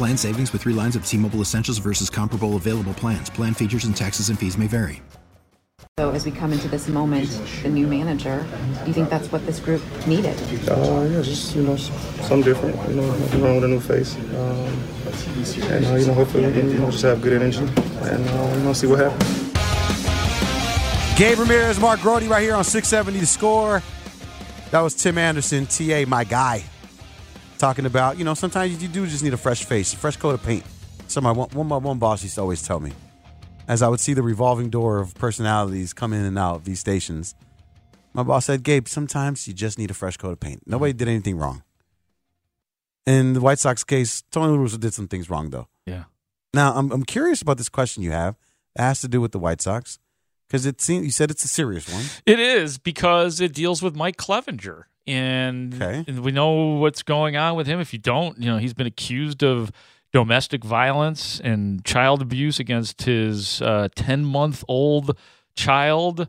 Plan savings with three lines of T Mobile Essentials versus comparable available plans. Plan features and taxes and fees may vary. So, as we come into this moment, the new manager, do you think that's what this group needed? Uh, yeah, just you know, something different. You know, nothing wrong with a new face, um, and uh, you know, hopefully we can you know, just have good energy and uh, you know, see what happens. Gabe Ramirez, Mark Grote right here on 670 to score. That was Tim Anderson, TA, my guy talking about, you know, sometimes you do just need a fresh face, a fresh coat of paint. So my one, one, my one boss used to always tell me, as I would see the revolving door of personalities come in and out of these stations, my boss said, Gabe, sometimes you just need a fresh coat of paint. Nobody did anything wrong. In the White Sox case, Tony La Russa did some things wrong, though. Yeah. Now, I'm, I'm curious about this question you have. It has to do with the White Sox because it seems you said it's a serious one. It is because it deals with Mike Clevinger and, Okay. and we know what's going on with him. If you don't, you know, he's been accused of domestic violence and child abuse against his uh, ten month old child.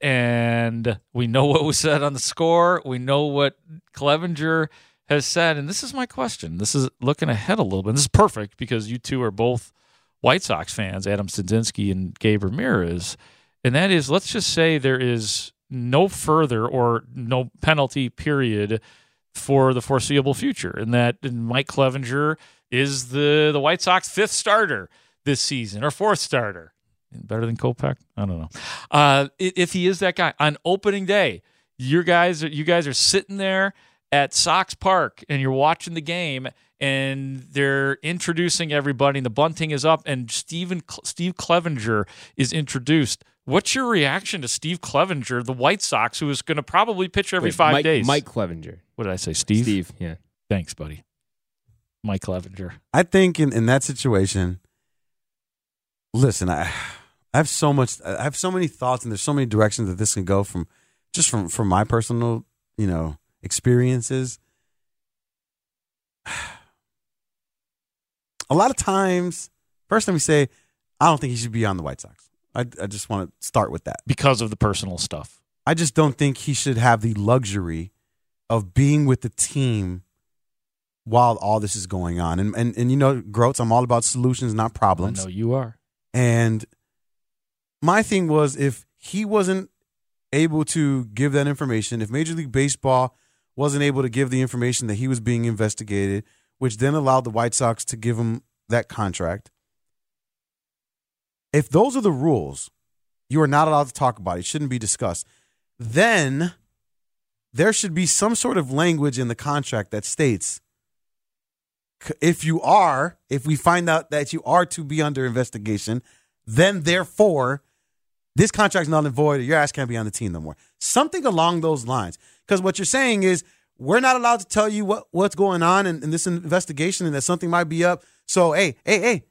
And we know what was said on the score. We know what Clevinger has said. And this is my question. This is looking ahead a little bit. This is perfect because you two are both White Sox fans, Adam Stadzinski and Gabe Ramirez. And that is, let's just say there is no further or no penalty period for the foreseeable future, and that Mike Clevinger is the the White Sox fifth starter this season or fourth starter. Better than Kopech? I don't know. Uh, if he is that guy on opening day, your guys, you guys are sitting there at Sox Park and you're watching the game, and they're introducing everybody. And the bunting is up, and Steven Steve Clevenger is introduced. What's your reaction to Steve Clevenger, the White Sox, who is going to probably pitch every Wait, five Mike, days? Mike Clevinger. What did I say, Steve? Steve, yeah. Thanks, buddy. Mike Clevinger. I think in, in that situation, listen, I I have so much I have so many thoughts and there's so many directions that this can go from just from from my personal, you know, experiences. A lot of times, first let me say, I don't think he should be on the White Sox. I I just want to start with that. Because of the personal stuff. I just don't think he should have the luxury of being with the team while all this is going on. And and, and you know, Groats, I'm all about solutions, not problems. I know you are. And my thing was if he wasn't able to give that information, if Major League Baseball wasn't able to give the information that he was being investigated, which then allowed the White Sox to give him that contract. If those are the rules, you are not allowed to talk about it. It shouldn't be discussed. Then there should be some sort of language in the contract that states if you are, if we find out that you are to be under investigation, then therefore this contract's null and void, or your ass can't be on the team no more. Something along those lines. Because what you're saying is we're not allowed to tell you what, what's going on in, in this investigation and that something might be up. So hey, hey, hey,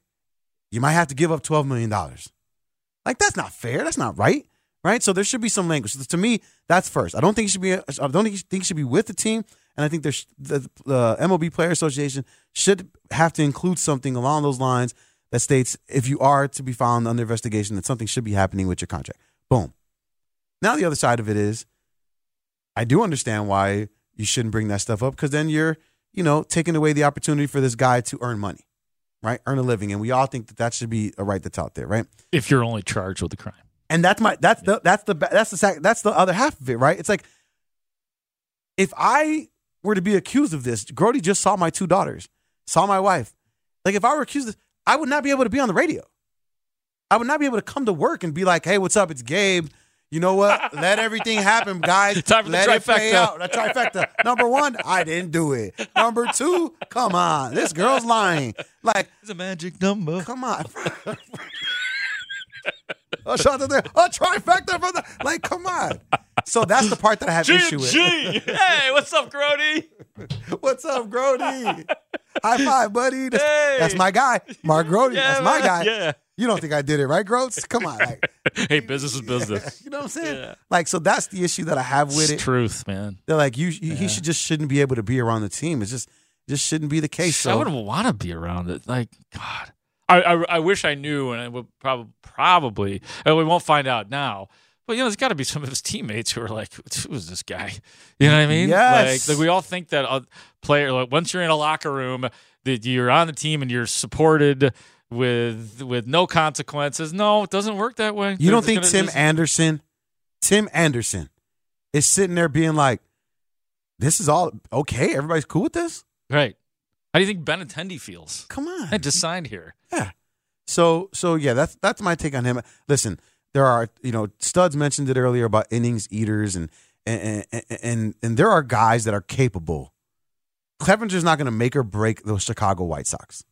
you might have to give up $12 million. Like that's not fair. That's not right. Right. So there should be some language. So to me, that's first. I don't think he should be. Uh, I don't think he should be with the team. And I think there's the, the MLB Player Association should have to include something along those lines that states if you are to be found under investigation, that something should be happening with your contract. Boom. Now the other side of it is, I do understand why you shouldn't bring that stuff up because then you're, you know, taking away the opportunity for this guy to earn money, right? Earn a living, and we all think that that should be a right that's out there, right? If you're only charged with the crime. And that's my that's the that's the that's the sac- that's the other half of it, right? It's like if I were to be accused of this, Grote just saw my two daughters. saw my wife. Like if I were accused, of, I would not be able to be on the radio. I would not be able to come to work and be like, "Hey, what's up? It's Gabe." You know what? Let everything happen, guys. Time for the Let it play trifecta. out. The trifecta. Number one, I didn't do it. Number two, come on, this girl's lying. Like, It's a magic number. come on. a shot to there. A trifecta from the like, come on. So that's the part that I have issue with. G. hey, what's up, Grote? What's up, Grote? High five, buddy. That's, Hey. that's my guy, Mark Grote. Yeah, that's my guy. Yeah. You don't think I did it, right, Groats? Come on, like, Hey, business is business. you know what I'm saying? Like, so that's the issue that I have with It's it. truth, man. They're like, you, you he should just shouldn't be able to be around the team. It's just, just shouldn't be the case. I wouldn't want to be around it. Like God, I, I I wish I knew, and I would probably probably. And we won't find out now. But you know, there's got to be some of his teammates who are like, "Who is this guy?" You know what I mean? Yes. Like, like we all think that a player, like once you're in a locker room, that you're on the team and you're supported with with no consequences. No, it doesn't work that way. you don't think gonna- Tim there's- Anderson, Tim Anderson, is sitting there being like, "This is all okay. Everybody's cool with this." right? How do you think Benintendi feels? Come on. I just signed here. Yeah. So so yeah, that's that's my take on him. Listen, there are you know Studs mentioned it earlier about innings eaters and and and and, and there are guys that are capable. Clevinger's not going to make or break the Chicago White Sox.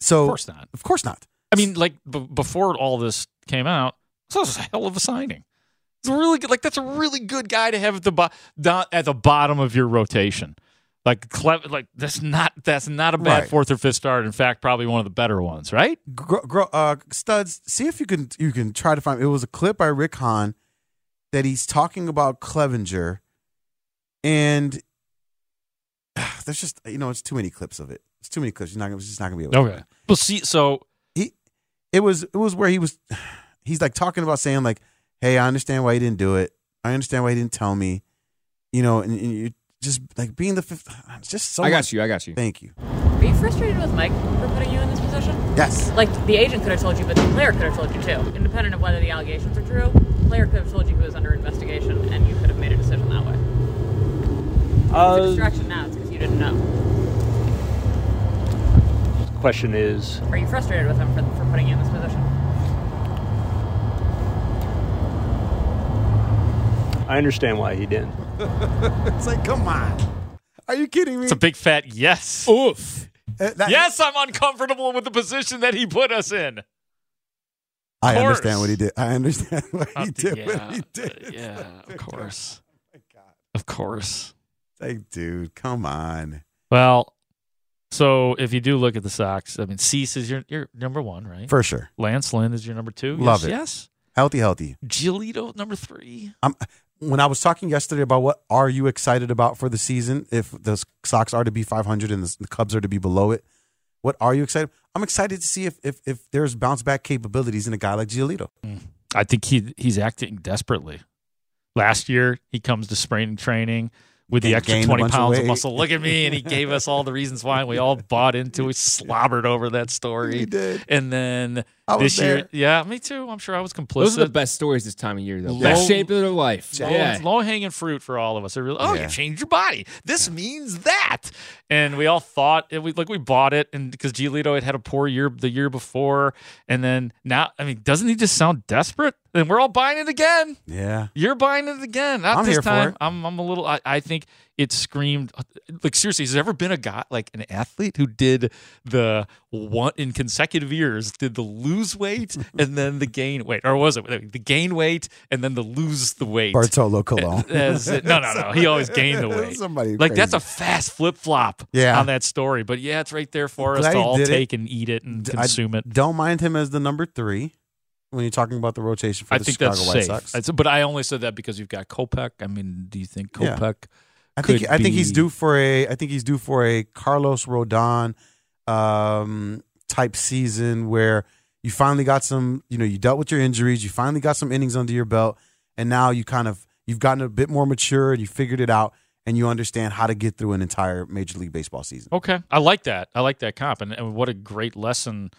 So Of course not. Of course not. I mean, like b- before all this came out, this was a hell of a signing. It's a really good. Like that's a really good guy to have at the bo- at the bottom of your rotation. Like clever. Like that's not that's not a bad Right. fourth or fifth start. In fact, probably one of the better ones. Right? Gro- gro- uh, Studs, see if you can you can try to find. It was a clip by Rick Hahn that he's talking about Clevinger, and there's just you know it's too many clips of it. It's too many clips. You're not gonna, it's just not gonna be able. to Okay. Well, see, so he it was it was where he was he's like talking about saying like hey i understand why he didn't do it i understand why he didn't tell me you know and, and you just like being the fifth it's just so I got much- you. I got you. thank you Are you frustrated with Mike for putting you in this position? yes Like the agent could have told you, but the player could have told you too. Independent of whether the allegations are true, the player could have told you he was under investigation, and you could have made a decision that way. it's a Uh, distraction now. It's because you didn't know. Question is, Are you frustrated with him for, for putting you in this position? I understand why he didn't. it's like come on are you kidding me it's a big fat yes. Oof. Uh, that- Yes, I'm uncomfortable with the position that he put us in. i understand what he did i understand what he Uh, did yeah, what he did uh, yeah, of course, oh my God. of course. like dude come on Well, so if you do look at the Sox, I mean, Cease is your your number one, right? for sure Lance Lynn is your number two. Love yes, it. Yes. healthy healthy Giolito number three. I'm, when I was talking yesterday about what are you excited about for the season, if the Sox are to be 500 and the, Cubs are to be below it, what are you excited? I'm excited to see if if, if there's bounce back capabilities in a guy like Giolito. Mm. I think he he's acting desperately. Last year, he comes to spring training with the extra twenty bunch of pounds of weight. muscle. Look at me, and he gave us all the reasons why. and We all bought into. it. We slobbered over that story. He did. And then I was this year, yeah, me too. I'm sure I was complicit. Those are the best stories this time of year, though. Low- Best shape of their life. low, Yeah. low hanging fruit for all of us. Really, oh, Yeah. you changed your body. This means that, and we all thought it, we like we bought it, and because Giolito had had a poor year the year before, and then now, I mean, doesn't he just sound desperate? And we're all buying it again. Yeah. You're buying it again. Not I'm this here for time. it. I'm I'm a little. I, I think it screamed like seriously. Has there ever been a guy like an athlete who did the one in consecutive years did the lose weight and then the gain weight, or was it the gain weight and then the lose the weight? Bartolo Colon. As- no, no, no. He always gained the weight. Somebody like that's a fast flip flop Yeah. on that story. But yeah, it's right there for us to all did it. take and eat it and D- I consume it. Don't mind him as the number three when you're talking about the rotation for I the think Chicago that's White safe. Sox. It's- but I only said that because you've got Kopech. I mean, do you think Yeah. I think I think he's due for a I think he's due for a Carlos Rodon um, type season where you finally got some you know you dealt with your injuries you finally got some innings under your belt and now you kind of you've gotten a bit more mature and you figured it out and you understand how to get through an entire Major League Baseball season. Okay, I like that. I like that comp, and, and what a great lesson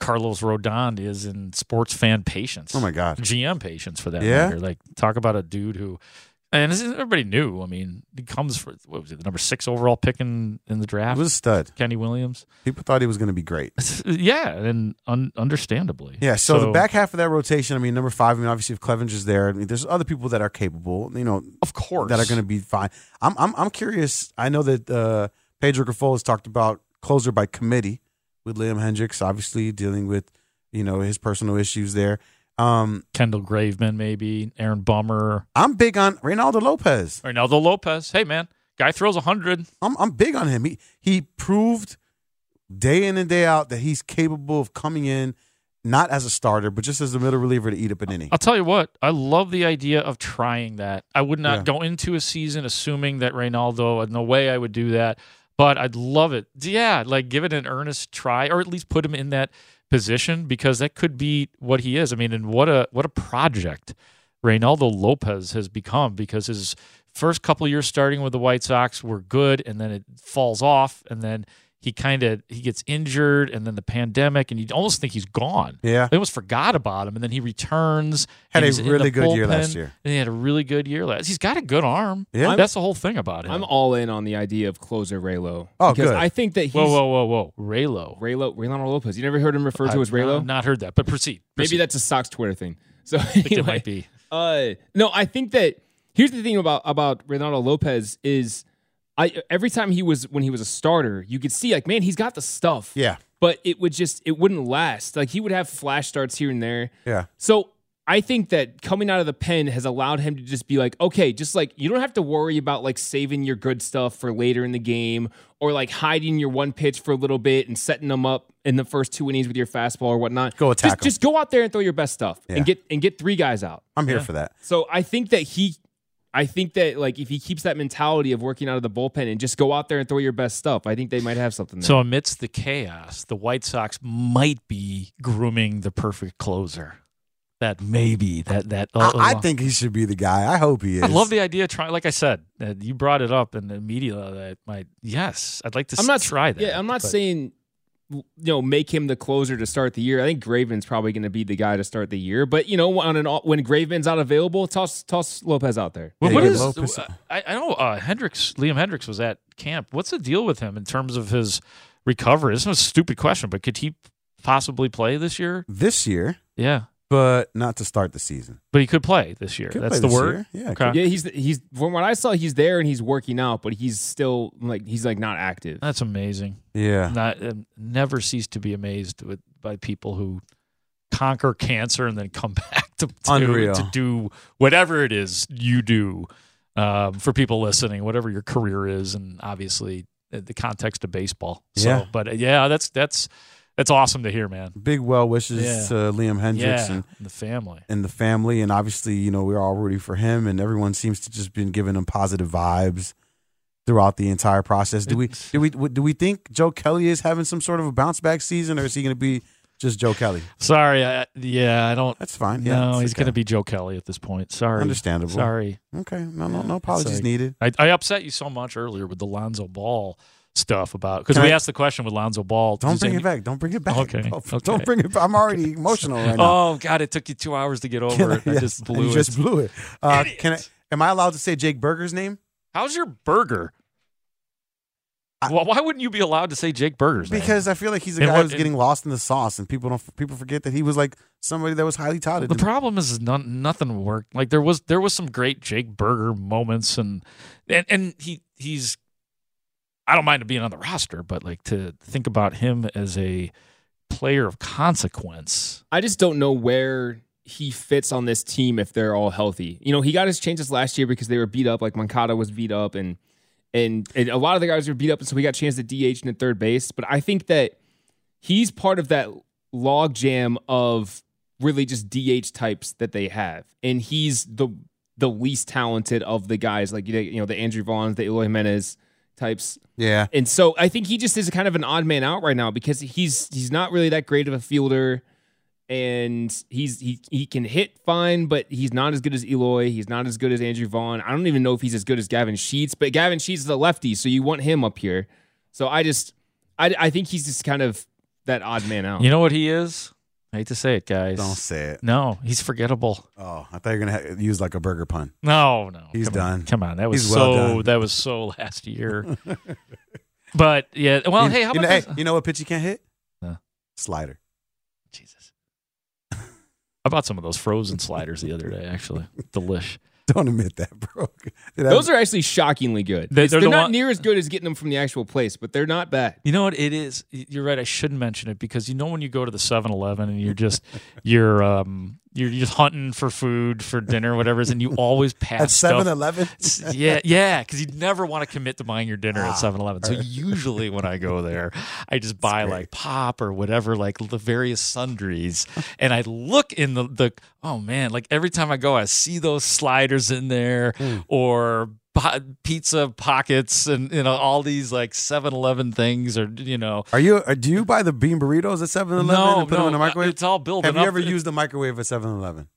Carlos Rodon is in sports fan patience. Oh my God. GM patience for that Yeah? matter. Like talk about a dude who And this is, everybody knew. I mean, he comes for what was it, the number six overall pick in, in the draft? He was a stud. Kenny Williams. People thought he was going to be great. yeah, and un- understandably. Yeah, so, the back half of that rotation, I mean, number five, I mean, obviously if Clevinger's there, I mean, there's other people that are capable, you know, of course, that are going to be fine. I'm, I'm, I'm curious. I know that uh, Pedro Grifol has talked about closer by committee with Liam Hendriks, obviously dealing with, you know, his personal issues there. Um, Kendall Graveman, maybe Aaron Bummer. I'm big on Reynaldo Lopez. Reynaldo Lopez. Hey man, guy throws hundred. I'm I'm big on him. He he proved day in and day out that he's capable of coming in not as a starter, but just as a middle reliever to eat up an inning. I'll tell you what, I love the idea of trying that. I would not Yeah. go into a season assuming that Reynaldo, no way I would do that, but I'd love it. Yeah, like give it an earnest try or at least put him in that position because that could be what he is. I mean, and what a what a project Reynaldo Lopez has become because his first couple years starting with the White Sox were good and then it falls off and then he kind of he gets injured and then the pandemic and you almost think he's gone. Yeah. They almost forgot about him and then he returns. Had a he's in the really good year last year. And he had a really good year last. He's got a good arm. Yeah. That's the whole thing about him. I'm all in on the idea of closer Raylo. Oh, because good. I think that he's whoa, whoa, whoa, whoa. Raylo. Raylo Raylon Lopez. You never heard him referred to I've as Raylo? not- Not heard that, but proceed. Maybe that's a Sox Twitter thing. So I think it might be. Uh, no, I think that here's the thing about about Renato Lopez is I every time he was when he was a starter, you could see like man, he's got the stuff. Yeah. But it would just it wouldn't last. Like he would have flash starts here and there. Yeah. So I think that coming out of the pen has allowed him to just be like, okay, just like you don't have to worry about like saving your good stuff for later in the game or like hiding your one pitch for a little bit and setting them up in the first two innings with your fastball or whatnot. Go attack 'em. Just, just go out there and throw your best stuff Yeah. and get and get three guys out. I'm here for that. So I think that he, I think that like if he keeps that mentality of working out of the bullpen and just go out there and throw your best stuff, I think they might have something there. So amidst the chaos, the White Sox might be grooming the perfect closer. That maybe that that I, I think he should be the guy. I hope he is. I love the idea. of trying, like I said, uh, you brought it up, and immediately that might yes, I'd like to I'm s- not try that. Yeah, I'm not but- saying you know make him the closer to start the year. I think Graven's probably going to be the guy to start the year. But you know, on an when Graven's not available, toss toss Lopez out there. Well, Yeah, what you is? Lopez. I, I know uh, Hendriks, Liam Hendriks was at camp. What's the deal with him in terms of his recovery? This is a stupid question, but could he possibly play this year? this year, Yeah, but not to start the season. but he could play this year. Could That's play the this word. year. Yeah, Okay. Yeah, he's he's from what I saw, he's there and he's working out, but he's still like he's like not active. That's amazing. Yeah. Not uh, never cease to be amazed with by people who conquer cancer and then come back to to, to do whatever it is you do. Um, for people listening, whatever your career is, and obviously uh, the context of baseball. So, Yeah. but uh, yeah, that's that's that's awesome to hear, man. Big well wishes Yeah. to Liam Hendriks yeah, and, the family. and the family. And obviously, you know, we're all rooting for him, and everyone seems to just been giving him positive vibes throughout the entire process. Do we do we do we think Joe Kelly is having some sort of a bounce back season, or is he going to be just Joe Kelly? Sorry, I, yeah, I don't. That's fine. Yeah, no, he's okay. going to be Joe Kelly at this point. Sorry, Understandable. Sorry. Okay, no, no, no apologies Sorry. needed. I, I upset you so much earlier with the Lonzo Ball stuff about because we asked the question with Lonzo Ball. Don't bring it back. Don't bring it back. Okay, Don't, okay. don't bring it. back. I'm already emotional right now. Oh God, it took you two hours to get over it. I Yes, just blew you it. just blew it. Uh, can I? Am I allowed to say Jake Burger's name? How's your burger? I- well, why wouldn't you be allowed to say Jake Burger's name? Because I feel like he's a And guy what- who's getting lost in the sauce, and people don't. People forget that he was like somebody that was highly touted. The problem is none, nothing worked. Like there was there was some great Jake Burger moments, and and and he he's. I don't mind him being on the roster, but like to think about him as a player of consequence. I just don't know where he fits on this team if they're all healthy. You know, he got his chances last year because they were beat up, like Moncada was beat up, and and, and a lot of the guys were beat up, and so he got a chance to DH and at third base. But I think that he's part of that log jam of really just DH types that they have, and he's the the least talented of the guys, like you know the Andrew Vaughns, the Eloy Jimenez types. yeah, And so I think he just is kind of an odd man out right now because he's he's not really that great of a fielder, and he's he he can hit fine, but he's not as good as Eloy. He's not as good as Andrew Vaughn. I don't even know if he's as good as Gavin Sheets, but Gavin Sheets is a lefty, so you want him up here. So I just I I think he's just kind of that odd man out. You know what he is? I hate to say it, guys. Don't say it. No, he's forgettable. Oh, I thought you were gonna ha- use like a burger pun. No, no, He's come done. On. Come on, that was He's well so. done. That was so last year. but yeah, well, you, hey, how you know, this? hey, you know what pitch you can't hit? Huh. Slider. Jesus. I bought some of those frozen sliders the other day. Actually, delish. Don't admit that, bro. Did I- Those are actually shockingly good. They- It's- they're they're the not one- near as good as getting them from the actual place, but they're not bad. You know what it is? You're right. I shouldn't mention it because you know when you go to the 7-Eleven and you're just you're um you're just hunting for food for dinner, whatever it is, and you always pass at stuff- 7-Eleven. Yeah, yeah, because you never want to commit to buying your dinner at ah, 7-Eleven. So usually when I go there, I just buy like pop or whatever, like the various sundries, and I look in the the oh man, like every time I go, I see those sliders in there hmm. or po- pizza pockets and you know all these like 7-Eleven things or you know. Are you? Or do you buy the bean burritos at 7-Eleven No, and put no, them in the microwave? it's all built. Have you up. ever used the microwave at 7-Eleven?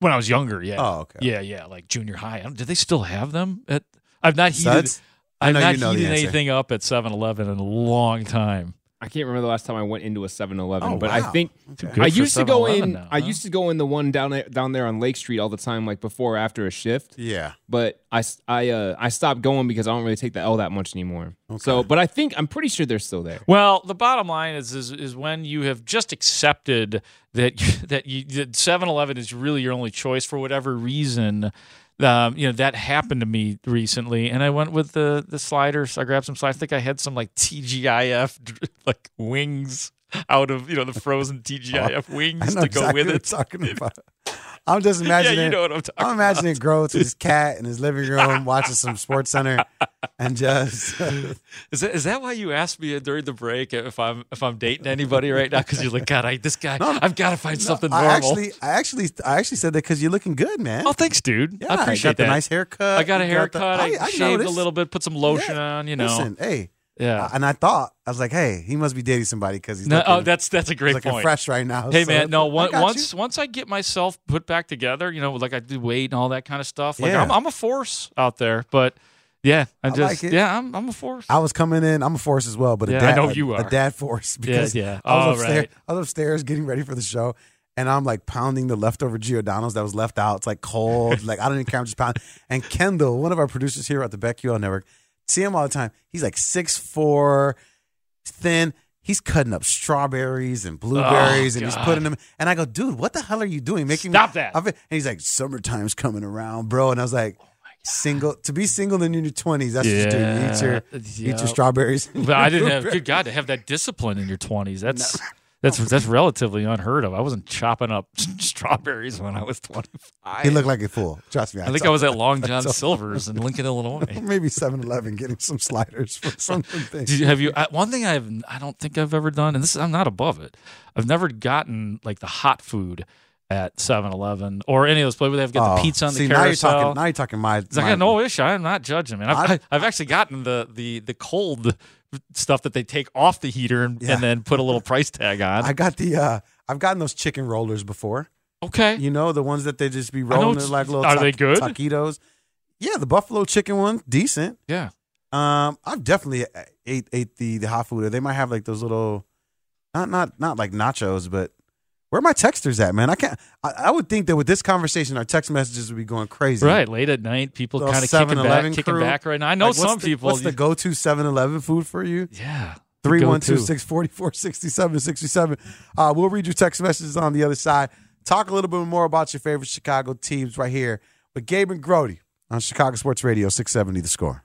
When I was younger, yeah. Oh, okay. Yeah, yeah, like junior high. I don't- they still have them? At I've not heated. Suds? I've not you know heated anything up at 7-Eleven in a long time. I can't remember the last time I went into a 7-Eleven, Oh, but I think Okay. I used to go in. now, I used to go in the one down there, down there on Lake Street all the time, like before or after a shift. Yeah. But I s- I uh, I stopped going because I don't really take the L that much anymore. So, but I think I'm pretty sure they're still there. Well, the bottom line is is, is when you have just accepted that that you that 7-Eleven is really your only choice for whatever reason. Um, you know that happened to me recently, and I went with the the sliders. I grabbed some sliders. I think I had some like TGIF like wings out of you know the frozen TGIF I wings to go exactly with it. talking about. I'm just imagining. yeah, you know what I'm talking I'm imagining Groves with his cat in his living room watching some Sports Center, and just Is that, is that why you asked me during the break if I'm if I'm dating anybody right now? Because you're like, God, I, this guy, I've got to find something normal. I actually, I actually, I actually said that because you're looking good, man. oh, thanks, dude. yeah, I appreciate got the nice haircut. I got a haircut. the- I, I shaved a little bit, put some lotion Yeah. on. You know, Listen, hey, yeah. and I thought I was like, hey, he must be dating somebody because he's No, looking, oh, that's that's a he's great looking point. fresh right now. Hey so man, no. I One, got once you. once I get myself put back together, you know, like I do weight and all that kind of stuff. Like Yeah. I'm, I'm a force out there, but yeah, I just like it. yeah, I'm I'm a force. I was coming in. I'm a force as well, but Yeah, a I dad, know a- you a are. dad force because yeah. I was upstairs. right. I was upstairs getting ready for the show, and I'm like pounding the leftover Giordano's that was left out. It's like cold. like I don't even care. I'm just pounding. And Kendall, one of our producers here at the BetQL Network, see him all the time. He's like six four, thin. He's cutting up strawberries and blueberries, oh, and he's putting them. And I go, dude, what the hell are you doing? Making Stop me, that. And he's like, summertime's coming around, bro. And I was like. Oh, single to be single in your twenties. That's what you do. You eat your Yeah. eat your strawberries. But I didn't have good God to have that discipline in your twenties. That's that's that's relatively unheard of. I wasn't chopping up strawberries when I was twenty five. He looked like a fool. Trust me. I think I was at Long John Silver's in Lincoln, Illinois. maybe 7-Eleven getting some sliders for something. Did you, have you? I, one thing I've I don't think I've ever done, and this I'm not above it. I've never gotten like the hot food at 7-Eleven or any of those places where they've got the Oh, pizza on the see, now you're carousel. talking. Now you're talking my. My- I got no issue. I'm not judging, man. I've, I- I, I've actually gotten the the the cold stuff that they take off the heater and, Yeah. and then put a little price tag on. I got the. uh I've gotten those chicken rollers before. okay. You know the ones that they just be rolling in like little. are they good? Taquitos. Yeah, the buffalo chicken one, decent. Yeah. Um, I've definitely ate ate the the hot food. They might have like those little, not not not like nachos, but where are my texters at, man? I can't. I, I would think that with this conversation, our text messages would be going crazy. Right. Late at night, people kind of kicking 7-Eleven back, kicking back right now. I know Like, some the- people. What's the go to 7 Eleven food for you? yeah. the 312 go-to. 644 6767. Uh, We'll read your text messages on the other side. Talk a little bit more about your favorite Chicago teams right here with Gabe and Grote on Chicago Sports Radio 670 The Score.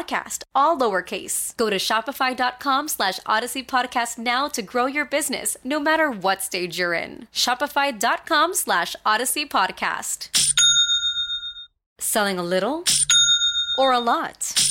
all lowercase. Go to shopify.com slash odyssey podcast now to grow your business, no matter what stage you're in. Shopify.com slash odyssey podcast. Selling a little or a lot?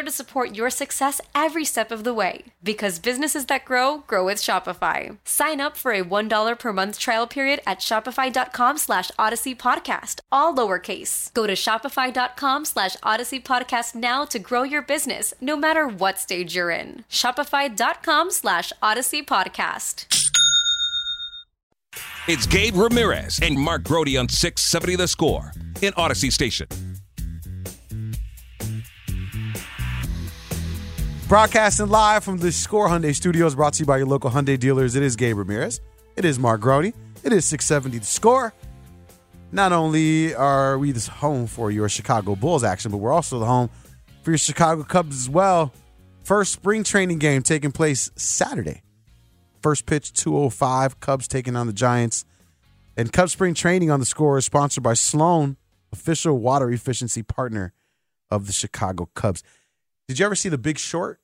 to support your success every step of the way. Because businesses that grow, grow with Shopify. Sign up for a $1 per month trial period at shopify.com slash odyssey podcast, all lowercase. Go to shopify.com slash odyssey podcast now to grow your business, no matter what stage you're in. Shopify.com slash odyssey podcast. It's Gabe Ramirez and Mark Grote on 670 The Score in Odyssey Station. Broadcasting live from the Score Hyundai Studios, brought to you by your local Hyundai dealers. It is Gabe Ramirez. It is Mark Grote. It is 670 The Score. Not only are we the home for your Chicago Bulls action, but we're also the home for your Chicago Cubs as well. First spring training game taking place Saturday. First pitch 205, Cubs taking on the Giants. And Cubs spring training on the score is sponsored by Sloan, official water efficiency partner of the Chicago Cubs. Did you ever see The Big Short?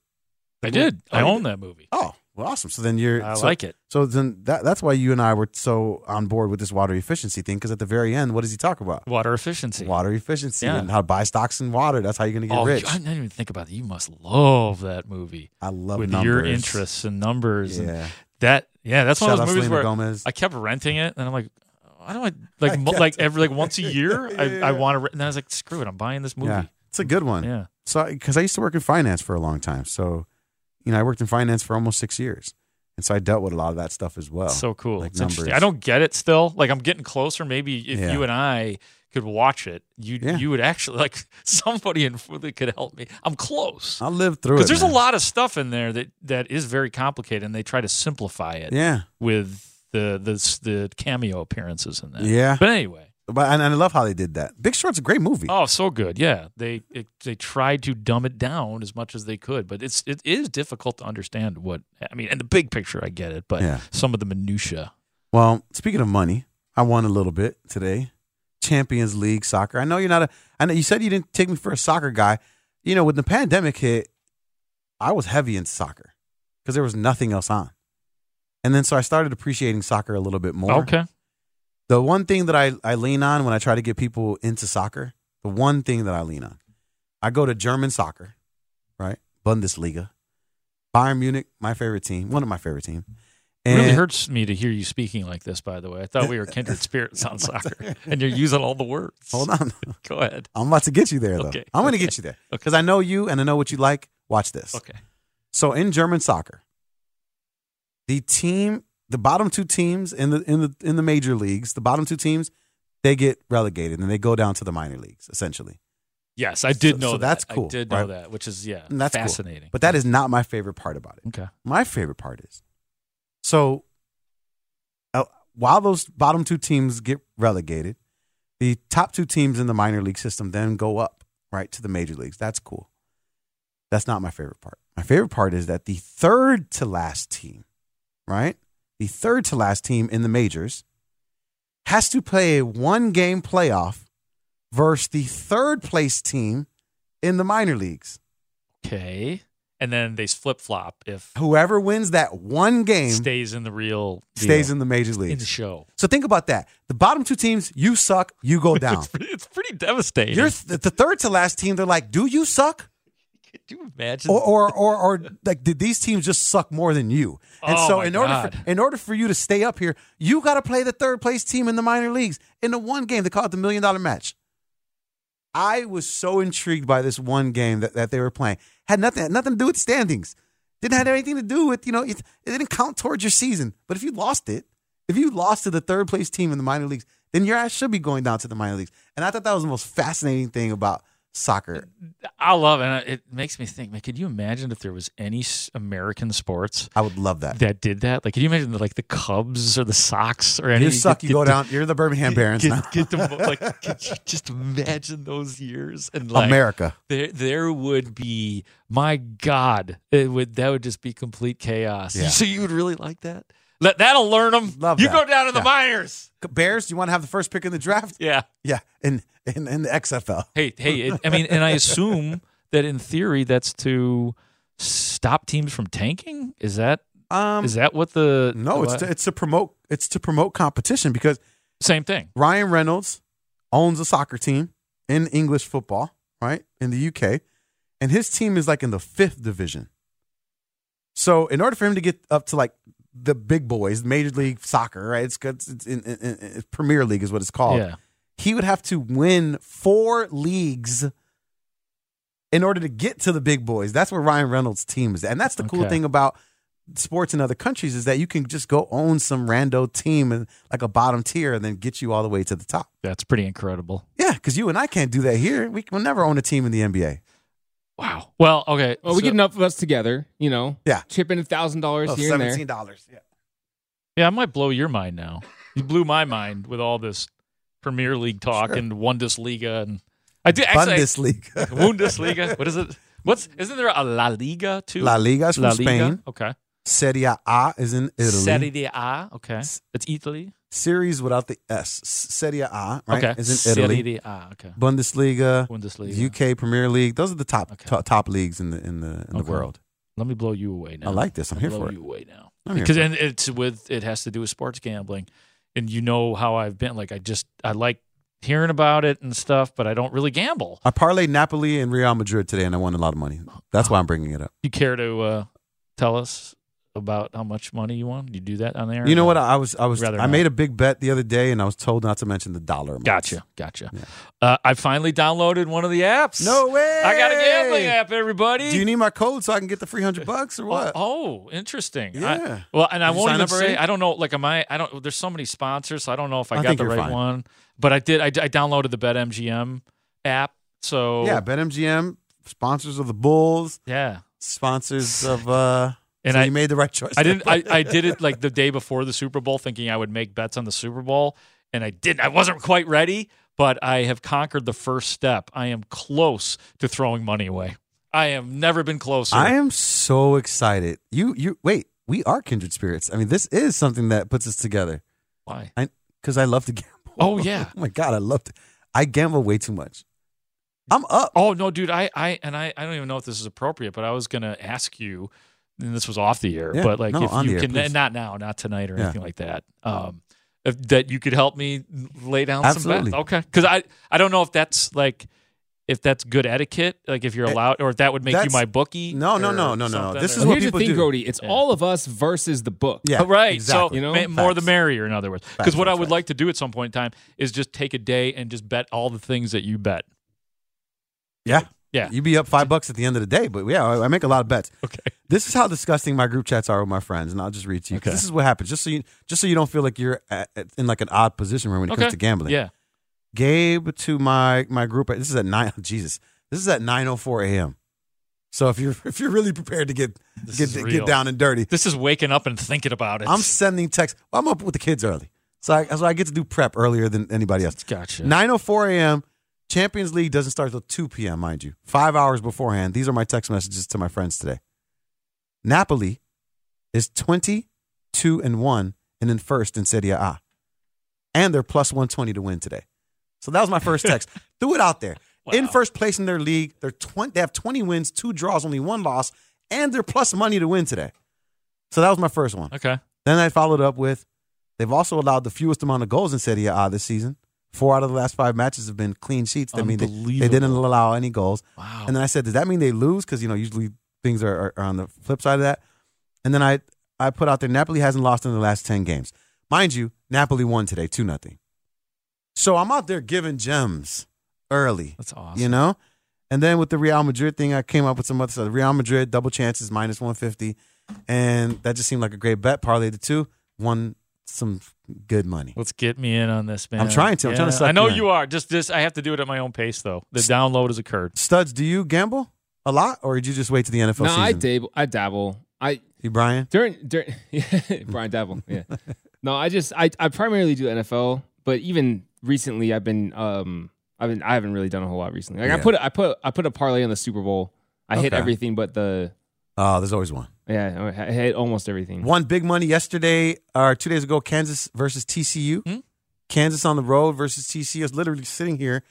I did. I own that movie. Oh, well, awesome. So then you're. I so- like it. So then that, that's why you and I were so on board with this water efficiency thing because at the very end, what does he talk about? Water efficiency. Water efficiency Yeah. and how to buy stocks in water. That's how you're going to get oh, rich. I didn't even think about that. You must love that movie. I love with numbers. your interests and numbers. Yeah. And that yeah, that's one of those movies Selena where Gomez. I kept renting it, and I'm like, I don't like I mo- like every like once a year? Yeah, I, yeah. I want to, re- and then I was like, screw it, I'm buying this movie. Yeah, it's a good one. Yeah. So because I used to work in finance for a long time, so you know I worked in finance for almost six years, and so I dealt with a lot of that stuff as well. so cool. like it's interesting. numbers. I don't get it still. Like I'm getting closer. Maybe if Yeah. you and I could watch it, you Yeah. you would actually like somebody in that could help me. I'm close. I'll live through it. Because there's man. a lot of stuff in there that that is very complicated, and they try to simplify it. Yeah. With the the the cameo appearances in that. Yeah. But anyway. But and, and I love how they did that. Big Short's a great movie. Oh, so good. Yeah, they it, they tried to dumb it down as much as they could, but it's it is difficult to understand what I mean. And the big picture, I get it, but Yeah. some of the minutia. Well, speaking of money, I won a little bit today. Champions League soccer. I know you're not a. I know you said you didn't take me for a soccer guy. You know, when the pandemic hit, I was heavy in soccer because there was nothing else on, and then so I started appreciating soccer a little bit more. Okay. The one thing that I, I lean on when I try to get people into soccer, the one thing that I lean on, I go to German soccer, right? Bundesliga. Bayern Munich, my favorite team, one of my favorite team. It really hurts me to hear you speaking like this. By the way, I thought we were kindred spirits on soccer, and you're using all the words. Hold on. Go ahead. I'm about to get you there, though. Okay, I'm going to okay, get you there because I know you and I know what you like. Watch this. Okay. So in German soccer, the team, the bottom two teams in the in the in the major leagues, the bottom two teams, they get relegated and they go down to the minor leagues essentially. Yes, I did So- know so that. that's cool, I did know right? that, which is yeah, And that's cool. fascinating. But that is not my favorite part about it. Okay. My favorite part is so uh, while those bottom two teams get relegated, the top two teams in the minor league system then go up right to the major leagues. That's cool. That's not my favorite part. My favorite part is that the third to last team, right? The third to last team in the majors has to play a one game playoff versus the third place team in the minor leagues. Okay, and then they flip flop if Whoever wins that one game stays in the real stays deal. in the major leagues. in the show. So think about that. The bottom two teams, you suck, you go down. It's pretty, it's pretty devastating. You're th- the third to last team. They're like, do you suck? Could you imagine? Or, or, or, or like, did these teams just suck more than you? And Oh, so, in order God. for in order for you to stay up here, you got to play the third place team in the minor leagues in the one game. They call it the million dollar match. I was so intrigued by this one game that, that they were playing. Had nothing had nothing to do with standings. Didn't have anything to do with you know it, it didn't count towards your season. But if you lost it, if you lost to the third place team in the minor leagues, then your ass should be going down to the minor leagues. And I thought that was the most fascinating thing about soccer. I love it. It makes me think, man, could you imagine if there was any American sports I would love that. that did that? Like, could you imagine like the Cubs or the Sox or anything? You suck, you get go down. You're the Birmingham Barons get, now. Get the, like, could you just imagine those years and like America. There, there would be my God, it would that would just be complete chaos. Yeah. So you would really like that? Let that'll learn them. Love you that. go down to the Yeah. minors. Bears, do you want to have the first pick in the draft? Yeah. Yeah, in in, in the XFL. Hey, hey. It, I mean, and I assume that in theory that's to stop teams from tanking. Is that Um, is that what the no, it's to, it's to promote it's to promote competition because same thing. Ryan Reynolds owns a soccer team in English football, right in the UK, and his team is like in the fifth division. So in order for him to get up to like the big boys, Major League Soccer, right? It's, it's, it's in, in, Premier League is what it's called. Yeah. He would have to win four leagues in order to get to the big boys. That's where Ryan Reynolds' team is, and that's the cool Okay. thing about sports in other countries is that you can just go own some rando team and like a bottom tier, and then get you all the way to the top. That's pretty incredible. Yeah, because you and I can't do that here. We will never own a team in the NBA. Wow. Well, okay. Well, we so- get enough of us together, you know. Yeah. Chip in a thousand dollars here and there. Seventeen dollars. Yeah. Yeah, I might blow your mind now. You blew my mind with all this Premier League talk and Bundesliga and I did actually Bundesliga. Bundesliga. What is it? What's isn't there a La Liga too? La Liga is from La Liga? Spain. Okay. Serie A is in Italy. Serie A. Okay. It's Italy. Series without the S. Serie A, right? Okay. Is in Italy. Serie A. Okay. Bundesliga, Bundesliga. UK Premier League. Those are the top top, top leagues in the in the in the world. Let me blow you away now. I like this. I'm here blow for it. you away now I'm because for it. and it's with it has to do with sports gambling, and you know how I've been. Like I just I like hearing about it and stuff, but I don't really gamble. I parlayed Napoli and Real Madrid today, and I won a lot of money. That's why I'm bringing it up. You care to uh, tell us about how much money you want? You do that on there? You know what? I was I was I not. made a big bet the other day, and I was told not to mention the dollar amount. Gotcha, gotcha. Uh, I finally downloaded one of the apps. No way! I got a gambling app, everybody. Do you need my code so I can get the three hundred bucks or what? Oh, oh, interesting. I- Yeah. well, and I won't even say. I don't know. Like, am I? I don't. There's so many sponsors, so I don't know if I, I got the right fine. one. But I did. I, I downloaded the BetMGM app. So Yeah, BetMGM sponsors of the Bulls, yeah. sponsors of. uh And so I you made the right choice. I didn't. I, I did it like the day before the Super Bowl, thinking I would make bets on the Super Bowl, and I didn't. I wasn't quite ready, but I have conquered the first step. I am close to throwing money away. I have never been closer. I am so excited. You you wait. We are kindred spirits. I mean, this is something that puts us together. Why? I because I love to gamble. Oh, yeah. oh my god, I love to. I gamble way too much. I'm up. Oh no, dude! I, I and I, I don't even know if this is appropriate, but I was gonna ask you, and this was off the air, Yeah, but like no, if on you air, can, please. not now, not tonight or Yeah. anything like that. Um, if, that you could help me lay down Absolutely. some bets, okay? Because I, I don't know if that's like if that's good etiquette, like if you're allowed, or if that would make you my bookie. No, no, or no, no, no. This is Well, what here's the thing, do. Grote. It's all of us versus the book. Yeah, right. exactly. So You know? ma- more the merrier. In other words, because Facts, what I would facts. like to do at some point in time is just take a day and just bet all the things that you bet. Yeah. Yeah. You'd be up five bucks at the end of the day, but yeah, I I make a lot of bets. Okay. This is how disgusting my group chats are with my friends, and I'll just read to you. 'cause Okay. This is what happens, just so you just so you don't feel like you're at, at- in like an odd position when it Okay. comes to gambling. Yeah. Gabe to my my group. This is at nine. Jesus, this is at nine oh four a.m. So if you're if you're really prepared to get This get is get down and dirty, This is waking up and thinking about it. I'm sending texts. Well, I'm up with the kids early, so I, so I get to do prep earlier than anybody else. Gotcha. 9:04 a.m. Champions League doesn't start till 2 p.m. Mind you, five hours beforehand. These are my text messages to my friends today. Napoli is 22 and one and in first in Serie A, and they're plus 120 to win today. So that was my first text. Threw it out there. In first place in their league, they're 20, they have 20 wins, two draws, only one loss, and they're plus money to win today. So that was my first one. okay. Then I followed up with they've also allowed the fewest amount of goals in Serie A this season. Four out of the last five matches have been clean sheets. That mean they, they didn't allow any goals. Wow. And then I said, does that mean they lose? Because you know usually things are, are, are on the flip side of that. And then I I put out there Napoli hasn't lost in the last ten games. Mind you, Napoli won today two nothing. So I'm out there giving gems early. That's awesome. You know? And then with the Real Madrid thing, I came up with some other stuff. Real Madrid, double chances, minus 150. And that just seemed like a great bet. Parlay the two, won some good money. Let's get me in on this, man. I'm trying to. I'm trying to suck I know you in. you are. Just this. I have to do it at my own pace, though. The download has occurred. Studs, do you gamble a lot or did you just wait to the NFL No, season? I dabble. I dabble. I You, Brian? during during Brian Dabble. Yeah. no, I just I I primarily do NFL, but even recently I've been um I've been I haven't really done a whole lot recently. Like I put I put I put a parlay on the Super Bowl. I hit everything but the Oh, there's always one. Yeah I hit almost everything. Won big money yesterday or two days ago, Kansas versus TCU. Hmm? Kansas on the road versus TCU. I was literally sitting here,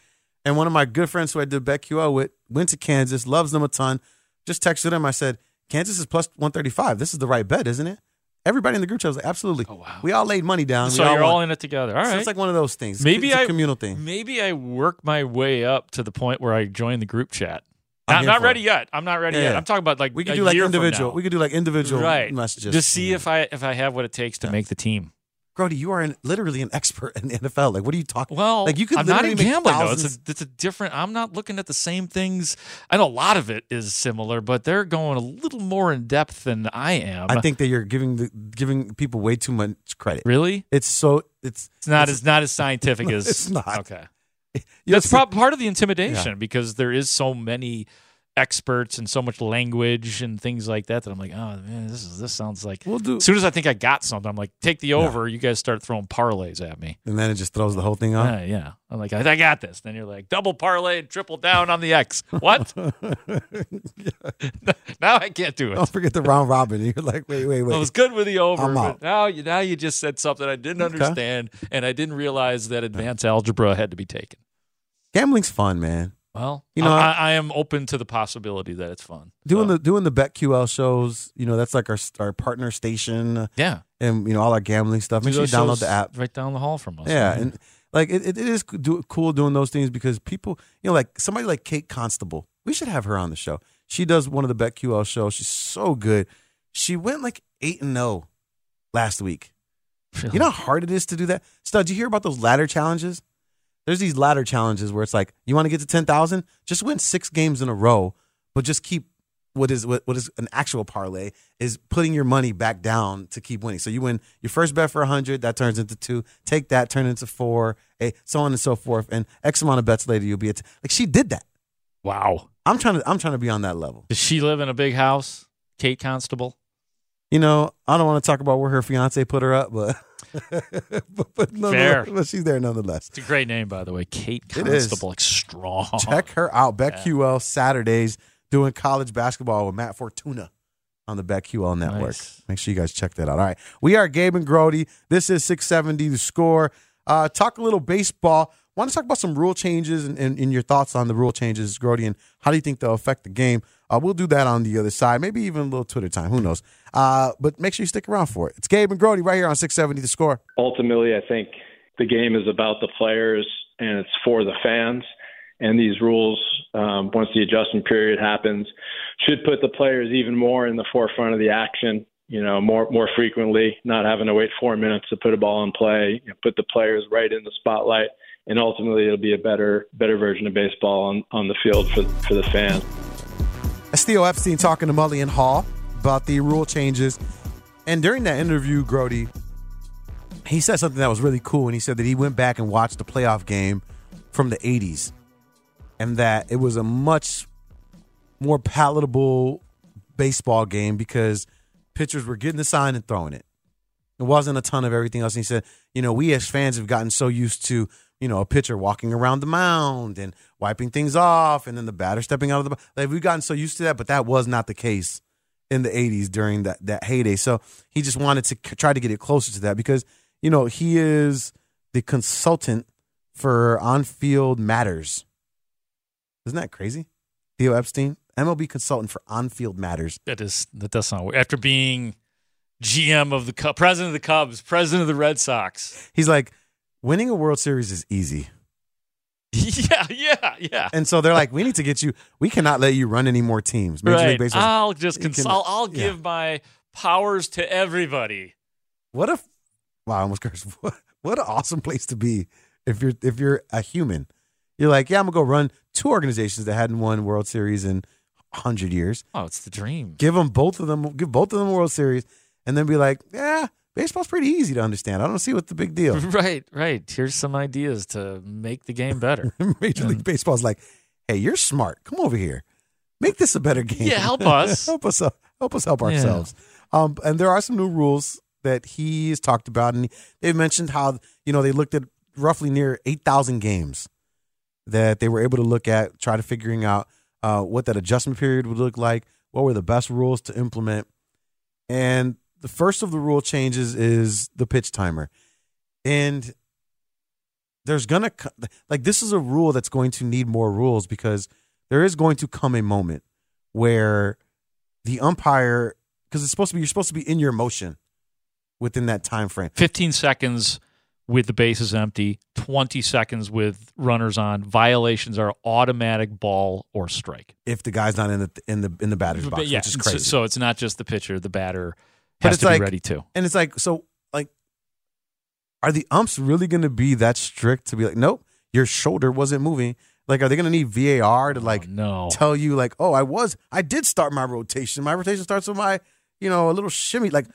and one of my good friends who I did BetQL with went to Kansas, loves them a ton. Just texted him. I said, Kansas is plus 135. This is the right bet, isn't it? Everybody in the group chat was like, absolutely. Oh, wow. We all laid money down. So we you're won. all in it together. All So it's like one of those things. maybe it's a I communal thing. Maybe I work my way up to the point where I join the group chat. I'm Not, not ready it. yet. I'm not ready Yeah, yet. yeah. I'm talking about like We could do like individual. We could do like individual right messages. Just see if I if I have what it takes to make the team. Grote, you are an, literally an expert in the NFL. Like, what are you talking? Well, like you could I'm not in gambling though. It's a, it's a different. I'm not looking at the same things. I know a lot of it is similar, but they're going a little more in depth than I am. I think that you're giving the giving people way too much credit. really, It's so it's it's not as not as scientific as It's not. Okay, that's prob- part of the intimidation because there is so many experts and so much language and things like that that I'm like, oh man, this is this sounds like. We'll do- As soon as I think I got something, I'm like, take the over. You guys start throwing parlays at me. and then it just throws the whole thing off. Yeah, yeah. I'm like, I, I got this. Then you're like, double parlay and triple down on the X. What? now I can't do it. Don't forget the round robin. You're like, wait, wait, wait. I was good with the over, but now you now you just said something I didn't understand, and I didn't realize that advanced algebra had to be taken. Gambling's fun, man. Well, You know, I, I am open to the possibility that it's fun. Doing So, the doing the BetQL shows, you know, that's like our our partner station, yeah, and you know all our gambling stuff. Make sure you download the app. right down the hall from us. Yeah, and like it, it is do- cool doing those things because people, you know, like somebody like Kate Constable, we should have her on the show. She does one of the BetQL shows. She's so good. She went like eight and zero last week. You know how hard it is to do that. Stud, did you hear about those ladder challenges? There's these ladder challenges where it's like you want to get to ten thousand, just win six games in a row, but just keep what is what, what is an actual parlay is putting your money back down to keep winning. So you win your first bet for hundred, that turns into two. Take that, turn it into four, eight, so on and so forth. And X amount of bets later, you'll be at like she did that. wow. I'm trying to I'm trying to be on that level. Does she live in a big house, Kate Constable? You know, I don't want to talk about where her fiance put her up, but but, but, nonetheless- but she's there nonetheless. It's a great name, by the way, Kate. Constable. Like strong. Check her out. BetQL Saturdays doing college basketball with Matt Fortuna on the BetQL network. Nice. Make sure you guys check that out. All right. We are Gabe and Grote. This is 670 the score. Uh, talk a little baseball. Want to talk about some rule changes and, and, and your thoughts on the rule changes, Grote, and how do you think they'll affect the game? Uh, we'll do that on the other side. Maybe even a little Twitter time. Who knows? Uh, but make sure you stick around for it. It's Gabe and Grote right here on 670 the score. ultimately, I think the game is about the players and it's for the fans. and these rules, um, once the adjustment period happens, should put the players even more in the forefront of the action. You know, more more frequently, not having to wait four minutes to put a ball in play. You know, put the players right in the spotlight, and ultimately, it'll be a better better version of baseball on on the field for for the fans. That's Epstein talking to Mully and Haugh about the rule changes. And during that interview, Grody, he said something that was really cool. And he said that he went back and watched the playoff game from the 80s and that it was a much more palatable baseball game because pitchers were getting the sign and throwing it. It wasn't a ton of everything else. And he said, you know, we as fans have gotten so used to, you know, a pitcher walking around the mound and wiping things off and then the batter stepping out of the like we've gotten so used to that, but that was not the case in the 80s during that that heyday. So he just wanted to c- try to get it closer to that because, you know, he is the consultant for on-field matters. Isn't that crazy? Theo Epstein, MLB consultant for on-field matters. That is that does sound weird. After being GM of the Cubs, president of the Cubs, president of the Red Sox. He's like, winning a World Series is easy. yeah, yeah, yeah. And so they're like, we need to get you. We cannot let you run any more teams. Major right. League Baseball. I'll just consult. I'll yeah. give my powers to everybody. What if? Wow, I almost cursed. What, what an awesome place to be if you're if you're a human. You're like, yeah, I'm gonna go run two organizations that hadn't won World Series in hundred years. Oh, it's the dream. Give them both of them. Give both of them a World Series, and then be like, yeah, baseball's pretty easy to understand. I don't see what the big deal. Right, right. Here's some ideas to make the game better. Major League Baseball's like, hey, you're smart. Come over here. Make this a better game. Yeah, help us. help us. Help us help Yeah. ourselves. Um, and there are some new rules that he's talked about, and they've mentioned how you know they looked at roughly near eight thousand games that they were able to look at, try to figuring out uh, what that adjustment period would look like, what were the best rules to implement, and the first of the rule changes is the pitch timer, and there's gonna like this is a rule that's going to need more rules because there is going to come a moment where the umpire because it's supposed to be you're supposed to be in your motion within that time frame 15 seconds with the bases empty, 20 seconds with runners on. Violations are automatic ball or strike. if the guy's not in the in the in the batter's box, yeah, which is so- crazy. So, it's not just the pitcher, the batter But has it's to like- be ready too. and it's like so like are the umps really going to be that strict to be like nope your shoulder wasn't moving like are they going to need VAR to like Oh, no. tell you like oh I was I did start my rotation my rotation starts with my you know a little shimmy like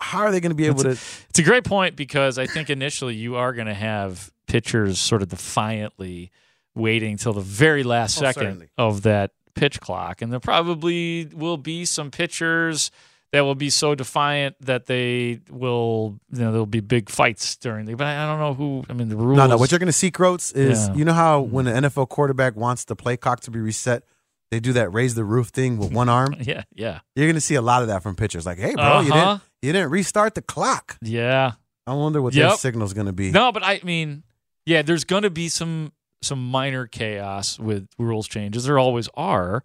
how are they going to be able to It's a great point because I think initially you are going to have pitchers sort of defiantly waiting till the very last Oh, second certainly. of that pitch clock. And there probably will be some pitchers that will be so defiant that they will, you know, there'll be big fights during the, but I I don't know who, I mean, the rules. No, no. What you're going to see, Groats, is Yeah. you know how when an NFL quarterback wants the play clock to be reset, they do that raise the roof thing with one arm. Yeah, yeah. You're going to see a lot of that from pitchers. Like, hey, bro, you Uh-huh. didn't you didn't restart the clock. Yeah. I wonder what their Yep. signal's going to be. No, but I mean, yeah, there's going to be some some minor chaos with rules changes. There always are,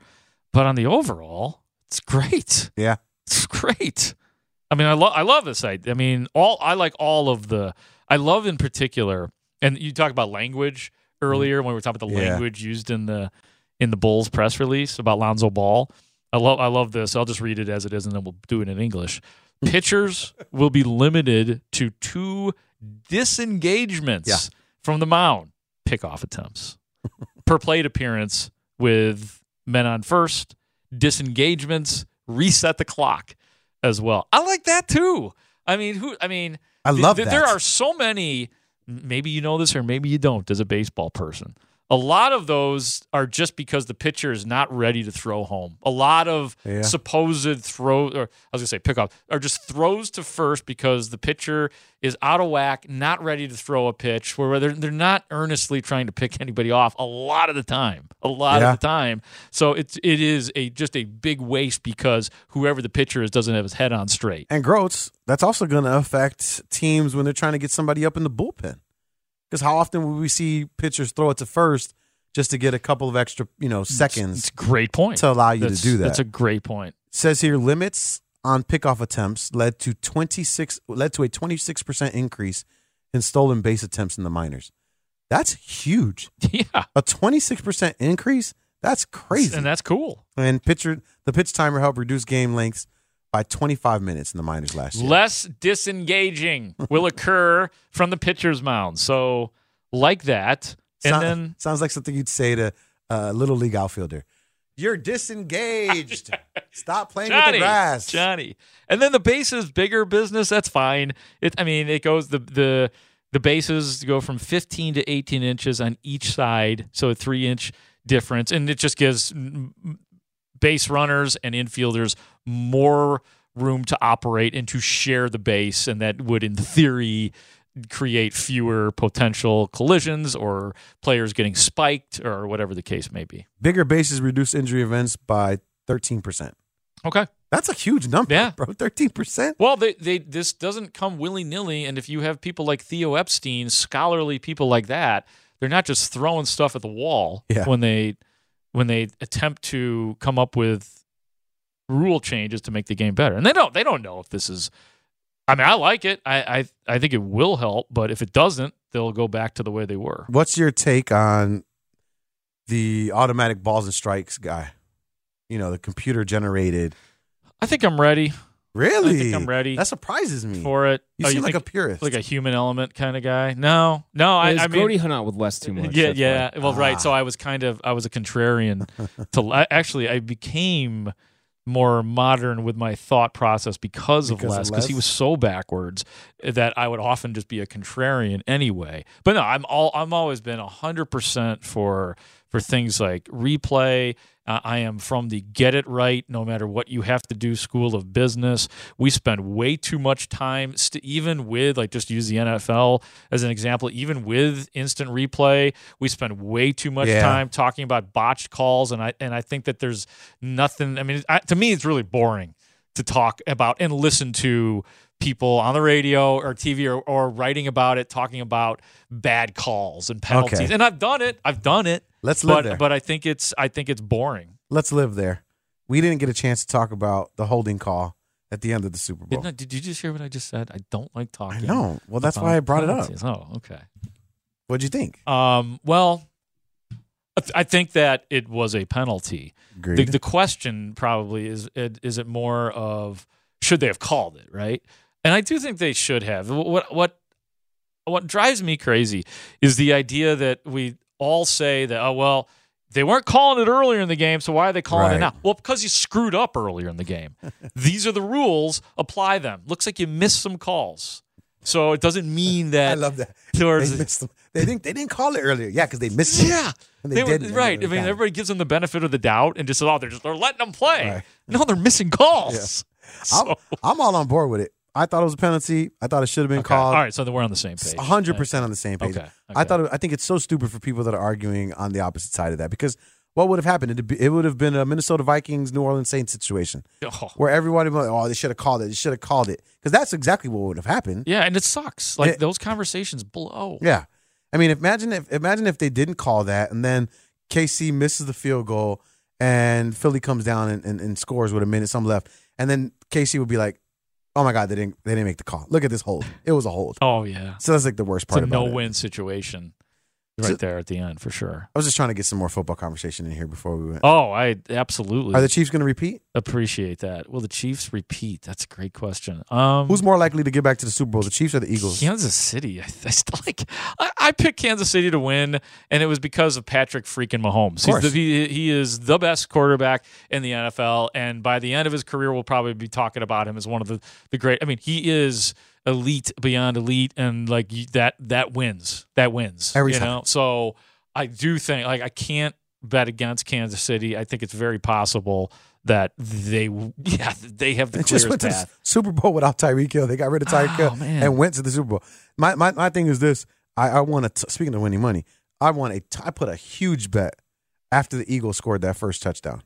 but on the overall, it's great. Yeah. It's great. I mean, I love I love this idea. I mean, all I like all of the I love in particular, and you talk about language earlier when we were talking about the Mm-hmm. Yeah. language used in the in the Bulls press release about Lonzo Ball. I love I love this. I'll just read it as it is, and then we'll do it in English. Pitchers will be limited to two disengagements Yeah. from the mound, pickoff attempts per plate appearance with men on first, disengagements, reset the clock as well. I like that too. I mean, who? I mean, I love th- that. There are so many. Maybe you know this, or maybe you don't. As a baseball person, a lot of those are just because the pitcher is not ready to throw home. A lot of Yeah. supposed throw, or I was gonna say pickoff, are just throws to first because the pitcher is out of whack, not ready to throw a pitch. Where they're they're not earnestly trying to pick anybody off. A lot of the time, a lot Yeah. of the time. So it's it is a just a big waste because whoever the pitcher is doesn't have his head on straight. And Groats, that's also going to affect teams when they're trying to get somebody up in the bullpen. Because how often will we see pitchers throw it to first just to get a couple of extra, you know, seconds It's a great point to allow you That's- to do that? That's a great point. says here limits on pickoff attempts led to 26 led to a 26% increase in stolen base attempts in the minors. That's huge. Yeah. A 26% increase? That's crazy. And that's cool. And pitcher the pitch timer helped reduce game lengths by 25 minutes in the minors last year. Less disengaging will occur from the pitcher's mound. So, like that. And Sound- then sounds like something you'd say to a little league outfielder. You're disengaged. Stop playing with the grass. Johnny. And then the bases bigger business, that's fine. It I mean, it goes the the the bases go from 15 to 18 inches on each side, so a 3 inch difference and it just gives base runners and infielders more room to operate and to share the base and that would in theory create fewer potential collisions or players getting spiked or whatever the case may be. Bigger bases reduce injury events by 13%. Okay. That's a huge number, Yeah. bro. 13%. Well, they, they this doesn't come willy nilly, and if you have people like Theo Epstein, scholarly people like that, they're not just throwing stuff at the wall Yeah. when they when they attempt to come up with rule changes to make the game better. And they don't they don't know if this is. I mean, I like it. I I, I think it will help, but if it doesn't, they'll go back to the way they were. What's your take on the automatic balls and strikes guy? You know, the computer generated. I think I'm ready. Really? I think I'm ready. That surprises me. for it. You Oh, seem like think- a purist. like a human element kind of guy. No, no. I, His I mean, Grote hung out with Wes too much. Yeah, yeah. why. Well, right. Ah. So I was kind of I was a contrarian. to I- actually, I became more modern with my thought process because, Because of of Les, because he was so backwards that I would often just be a contrarian anyway. But no, I'm all I'm always been hundred percent for for things like replay. Uh, I am from the get it right, no matter what you have to do school of business. We spend way too much time, st- even with, like, just use the NFL as an example, even with instant replay, we spend way too much Yeah. time talking about botched calls. And I, and I think that there's nothing, I mean, I, to me, it's really boring to talk about and listen to people on the radio or TV or, or writing about it, talking about bad calls and penalties. Okay. And I've done it. I've done it. Let's live but, there. But I think it's I think it's boring. Let's live there. We didn't get a chance to talk about the holding call at the end of the Super Bowl. I- did you just hear what I just said? I don't like I talking. know. Well, that's why I brought it up. Oh, okay. What'd you think? Um, well, I th- I think that it was a penalty. The, the question probably is is it more of should they have called it right? And I do think they should have. What what what drives me crazy is the idea that we all say that oh well they weren't calling it earlier in the game, so why are they calling it now? Well, because you screwed up earlier in the game. These are the rules. Apply them. Looks like you missed some calls, so it doesn't mean that. I love that. Towards They missed them. They didn't. They didn't call it earlier. Yeah, because they missed it. yeah, And they they were- right. I mean, everybody gives them the benefit of the doubt and just says, "Oh, they're just they're letting them play." Right. No, they're missing calls. I'm, I'm all on board with it. I thought it was a penalty. I thought it should have been Okay. called. All right, so we're on the same page. hundred percent on the same page. Okay, I thought. It, I think it's so stupid for people that are arguing on the opposite side of that because what would have happened? It'd be- It would have been a Minnesota Vikings, New Orleans Saints situation Oh. where everybody would like, "Oh, they should have called it. They should have called it," because that's exactly what would have happened. Yeah, and it sucks. Like It- those conversations blow. Yeah. I mean, imagine if imagine if they didn't call that and then KC misses the field goal and Philly comes down and, and, and scores with a minute some left, and then KC would be like, "Oh my god, they didn't they didn't make the call. Look at this hold. It was a hold." Oh yeah, So that's like the worst part. it's a about no-win situation right So- there at the end for sure. I was just trying to get some more football conversation in here before we went. Oh, I absolutely Are the Chiefs going to repeat? appreciate that. Will the Chiefs repeat? That's a great question. Um, Who's more likely to get back to the Super Bowl, the Chiefs or the Eagles? Kansas City. I, I still like. I, I picked Kansas City to win, and it was because of Patrick freaking Mahomes. He's the, he, he is the best quarterback in the NFL, and by the end of his career, we'll probably be talking about him as one of the the great. I mean, he is elite beyond elite, and like that that wins. That wins Every you time. Know? So I do think like I can't bet against Kansas City. I think it's very possible that they yeah they have the They just went to the path. Super Bowl without Tyreek Hill. They got rid of Tyreek Oh, Hill and went to the Super Bowl. My my, my thing is this: I, I want to. Speaking of winning money, I want a. t- I put a huge bet after the Eagles scored that first touchdown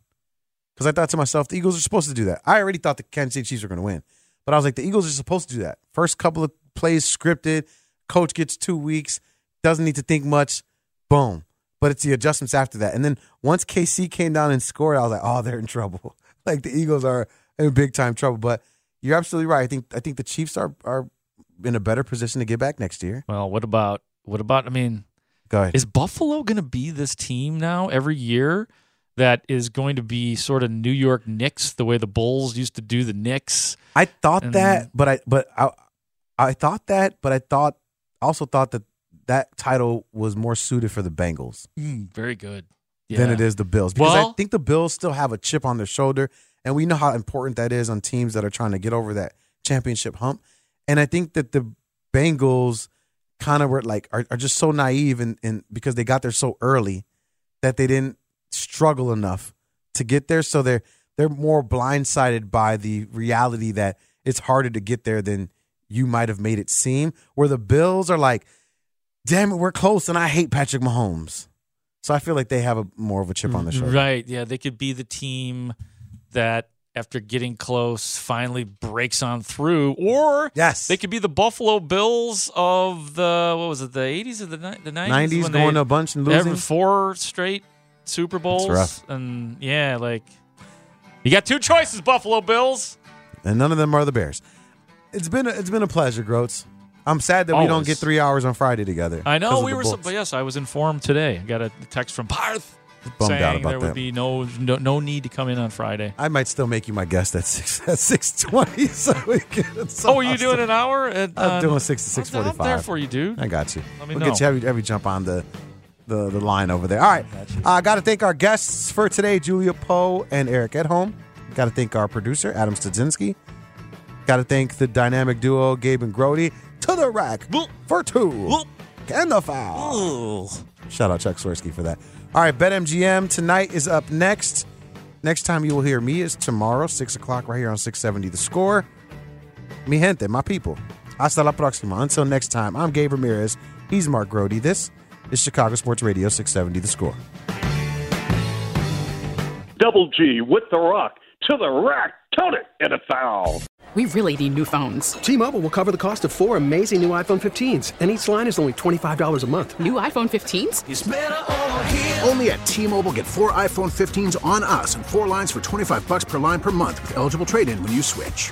because I thought to myself, the Eagles are supposed to do that. I already thought the Kansas City Chiefs were going to win, but I was like, the Eagles are supposed to do that. First couple of plays scripted, coach gets two weeks, doesn't need to think much, boom. But it's the adjustments after that, and then once KC came down and scored, I was like, oh, they're in trouble. like the Eagles are in big time trouble. But you're absolutely right. I think I think the Chiefs are are in a better position to get back next year. Well, what about what about? I mean, Go ahead. Is Buffalo going to be this team now every year that is going to be sort of New York Knicks, the way the Bulls used to do the Knicks? I thought And- that, but I but I I thought that, but I thought also thought that that title was more suited for the Bengals Mm, very good. than it is the Bills because I think the Bills still have a chip on their shoulder, and we know how important that is on teams that are trying to get over that championship hump. And I think that the Bengals kind of were like are, are just so naive and, and because they got there so early that they didn't struggle enough to get there. So they're they're more blindsided by the reality that it's harder to get there than you might have made it seem. Where the Bills are like, damn it, we're close, and I hate Patrick Mahomes. So I feel like they have a more of a chip on the mm, shoulder. Right. Yeah. They could be the team that, after getting close, finally breaks on through. Or yes, they could be the Buffalo Bills of the what was it, the eighties or the the nineties? 90s, going a bunch and losing? four straight Super Bowls. And yeah, like you got two choices, Buffalo Bills. and none of them are the Bears. It's been a, it's been a pleasure, Groats. I'm sad that we don't get three hours on Friday together. I know we were, so, but yes, I was informed today. I got a text from Parth Bummed saying out about there would that. be no, no no need to come in on Friday. I might still make you my guest at six at six twenty. So we can. Oh, are you doing an hour? At, I'm uh, doing six to six forty I'm there for you, dude. I got you. Let me we'll know. get you every, every jump on the the the line over there. All right. I uh, got to thank our guests for today, Julia Poe and Eric at home. Got to thank our producer, Adam Stadzinski. Got to thank the dynamic duo, Gabe and Grote. To the rack for two. And the foul. Shout out Chuck Swirsky for that. All right, BetMGM tonight is up next. Next time you will hear me is tomorrow, 6 o'clock, right here on 670 The Score. Mi gente, my people. Hasta la próxima. Until next time, I'm Gabe Ramirez. He's Mark Grote. This is Chicago Sports Radio 670 The Score. Double G with the rock to the rack. Count it and a foul. We really need new phones. T-Mobile will cover the cost of four amazing new iPhone 15s, and each line is only $25 a month. New iPhone 15s? Only at T-Mobile get four iPhone 15s on us and four lines for 25 bucks per line per month with eligible trade-in when you switch.